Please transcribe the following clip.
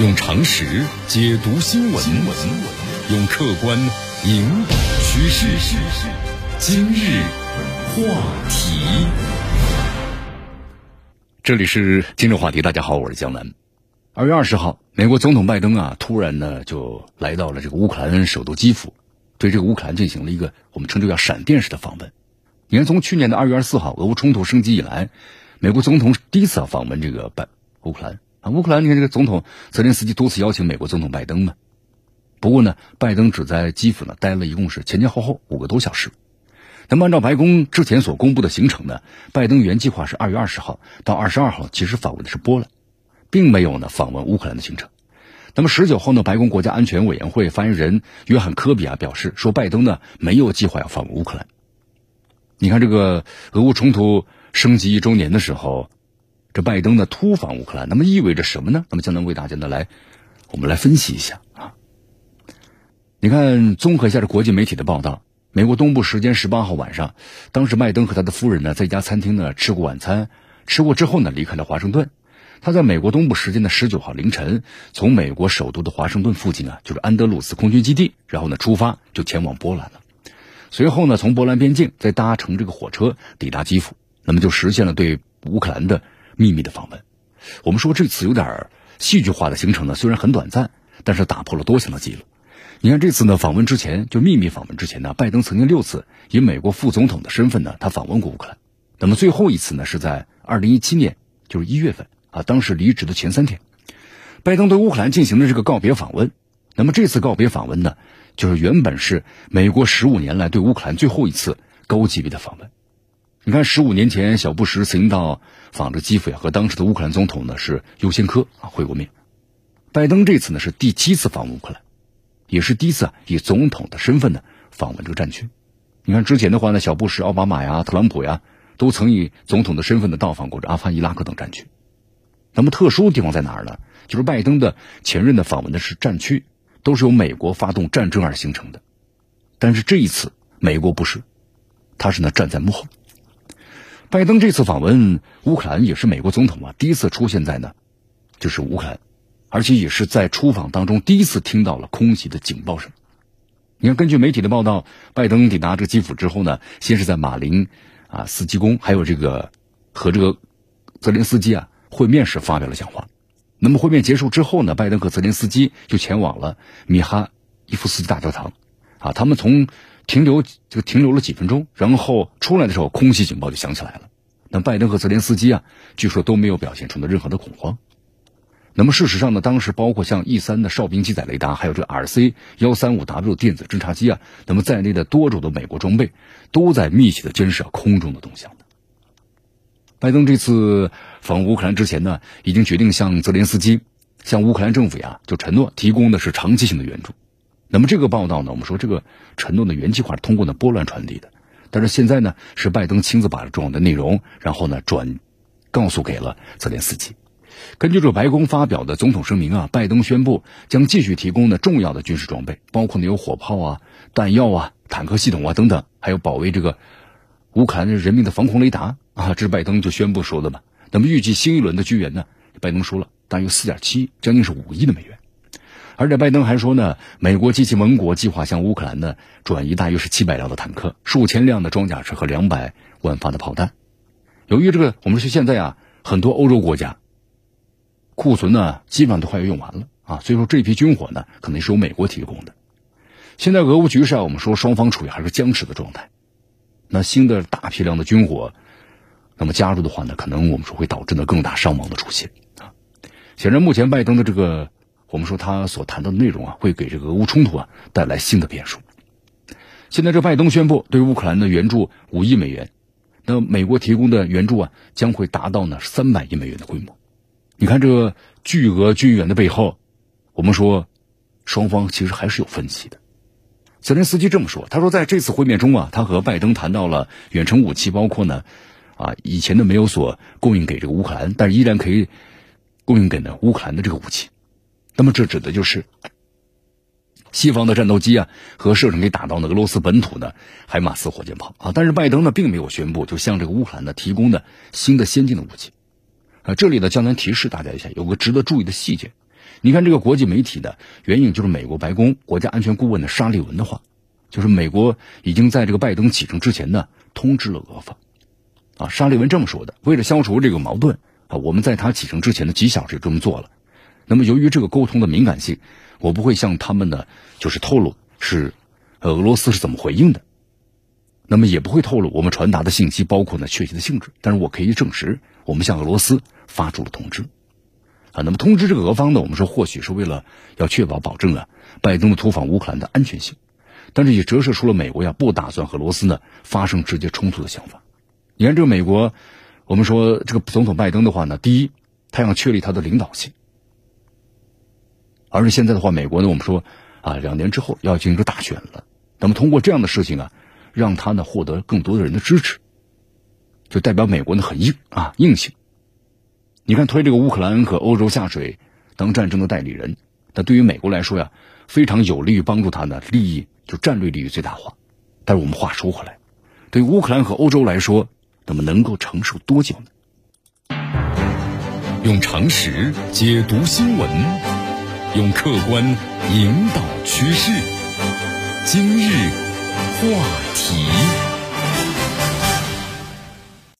用常识解读新闻，用客观引导趋势。今日话题，这里是今日话题。大家好，我是江南。二月二十号，美国总统拜登啊，突然呢就来到了这个乌克兰首都基辅，对这个乌克兰进行了一个我们称之为闪电式的访问。你看，从去年的二月二十四号俄乌冲突升级以来，美国总统第一次访问这个拜乌克兰。啊，乌克兰，你看这个总统泽连斯基多次邀请美国总统拜登嘛，不过呢，拜登只在基辅呢待了一共是前前后后五个多小时。那么按照白宫之前所公布的行程呢，拜登原计划是二月二十号到二十二号，其实访问的是波兰，并没有呢访问乌克兰的行程。那么十九号呢，白宫国家安全委员会发言人约翰科比啊表示说，拜登呢没有计划要访问乌克兰。你看这个俄乌冲突升级一周年的时候。这拜登呢突访乌克兰，那么意味着什么呢？那么将能为大家呢来，我们来分析一下啊。你看，综合一下这国际媒体的报道，美国东部时间十八号晚上，当时拜登和他的夫人呢在一家餐厅呢吃过晚餐，吃过之后呢离开了华盛顿。他在美国东部时间的十九号凌晨，从美国首都的华盛顿附近啊，就是安德鲁斯空军基地，然后呢出发就前往波兰了。随后呢从波兰边境再搭乘这个火车抵达基辅，那么就实现了对乌克兰的。秘密的访问，我们说这次有点戏剧化的行程呢，虽然很短暂，但是打破了多项的记录。你看这次呢访问之前，就秘密访问之前呢，拜登曾经六次以美国副总统的身份呢，他访问过乌克兰。那么最后一次呢，是在二零一七年，就是一月份啊，当时离职的前三天，拜登对乌克兰进行了这个告别访问。那么这次告别访问呢，就是原本是美国十五年来对乌克兰最后一次高级别的访问。你看，十五年前，小布什曾经到访着基辅呀，和当时的乌克兰总统呢是尤先科啊会过面。拜登这次呢是第七次访问乌克兰，也是第一次啊以总统的身份呢访问这个战区。你看之前的话呢，小布什、奥巴马呀、特朗普呀，都曾以总统的身份呢到访过这阿富汗、伊拉克等战区。那么特殊的地方在哪儿呢？就是拜登的前任的访问的是战区，都是由美国发动战争而形成的。但是这一次，美国不是，他是呢站在幕后。拜登这次访问乌克兰也是美国总统啊第一次出现在呢，就是乌克兰，而且也是在出访当中第一次听到了空袭的警报声。你看，根据媒体的报道，拜登抵达这个基辅之后呢，先是在马林啊斯基宫，还有这个和这个泽连斯基啊会面时发表了讲话。那么会面结束之后呢，拜登和泽连斯基就前往了米哈伊夫斯基大教堂，啊，他们从。停留就停留了几分钟，然后出来的时候，空袭警报就响起来了。那拜登和泽连斯基啊，据说都没有表现出呢任何的恐慌。那么事实上呢，当时包括像 E 三的哨兵机载雷达，还有这 RC 幺三五 W 电子侦察机啊，那么在内的多种的美国装备，都在密切的监视空中的动向拜登这次访乌克兰之前呢，已经决定向泽连斯基、向乌克兰政府呀，就承诺提供的是长期性的援助。那么这个报道呢，我们说这个承诺的原计划是通过呢波兰传递的，但是现在呢是拜登亲自把重要的内容，然后呢转告诉给了泽连斯基。根据这白宫发表的总统声明啊，拜登宣布将继续提供呢重要的军事装备，包括呢有火炮啊、弹药啊、坦克系统啊等等，还有保卫这个乌克兰人民的防空雷达啊，这是拜登就宣布说的嘛。那么预计新一轮的军援呢，拜登说了大约四点七，将近是五亿的美元。而且拜登还说呢，美国及其盟国计划向乌克兰呢转移大约是七百辆的坦克、数千辆的装甲车和两百万发的炮弹。由于这个，我们说现在啊，很多欧洲国家库存呢基本上都快要用完了啊，所以说这批军火呢可能是由美国提供的。现在俄乌局势啊，我们说双方处于还是僵持的状态。那新的大批量的军火，那么加入的话呢，可能我们说会导致呢更大伤亡的出现啊。显然，目前拜登的这个。我们说他所谈到的内容啊，会给这个俄乌冲突啊带来新的变数。现在这拜登宣布对乌克兰的援助五亿美元，那美国提供的援助啊将会达到呢三百亿美元的规模。你看这巨额军援的背后，我们说双方其实还是有分歧的。泽连斯基这么说，他说在这次会面中啊，他和拜登谈到了远程武器，包括呢啊以前的没有所供应给这个乌克兰，但是依然可以供应给呢乌克兰的这个武器。那么这指的就是西方的战斗机啊和射程可以打到呢俄罗斯本土的海马斯火箭炮啊，但是拜登呢并没有宣布就向这个乌克兰呢提供的新的先进的武器啊。这里呢，江南提示大家一下，有个值得注意的细节，你看这个国际媒体的援引就是美国白宫国家安全顾问的沙利文的话，就是美国已经在这个拜登启程之前呢通知了俄方。啊，沙利文这么说的：为了消除这个矛盾啊，我们在他启程之前的几小时就这么做了。那么由于这个沟通的敏感性，我不会向他们呢就是透露是俄罗斯是怎么回应的。那么也不会透露我们传达的信息包括呢确切的性质，但是我可以证实我们向俄罗斯发出了通知。啊，那么通知这个俄方呢，我们说或许是为了要确保保证啊拜登的突访乌克兰的安全性，但是也折射出了美国呀不打算和俄罗斯呢发生直接冲突的想法。你看这个美国，我们说这个总统拜登的话呢，第一，他想确立他的领导性，而是现在的话，美国呢，我们说啊，两年之后要进行个大选了，那么通过这样的事情啊。让他呢获得更多的人的支持，就代表美国呢很硬啊硬性。你看推这个乌克兰和欧洲下水当战争的代理人，那对于美国来说呀，非常有利于帮助他呢利益就战略利益最大化。但是我们话说回来，对乌克兰和欧洲来说，那么能够承受多久呢？用常识解读新闻，用客观引导趋势。今日。话题。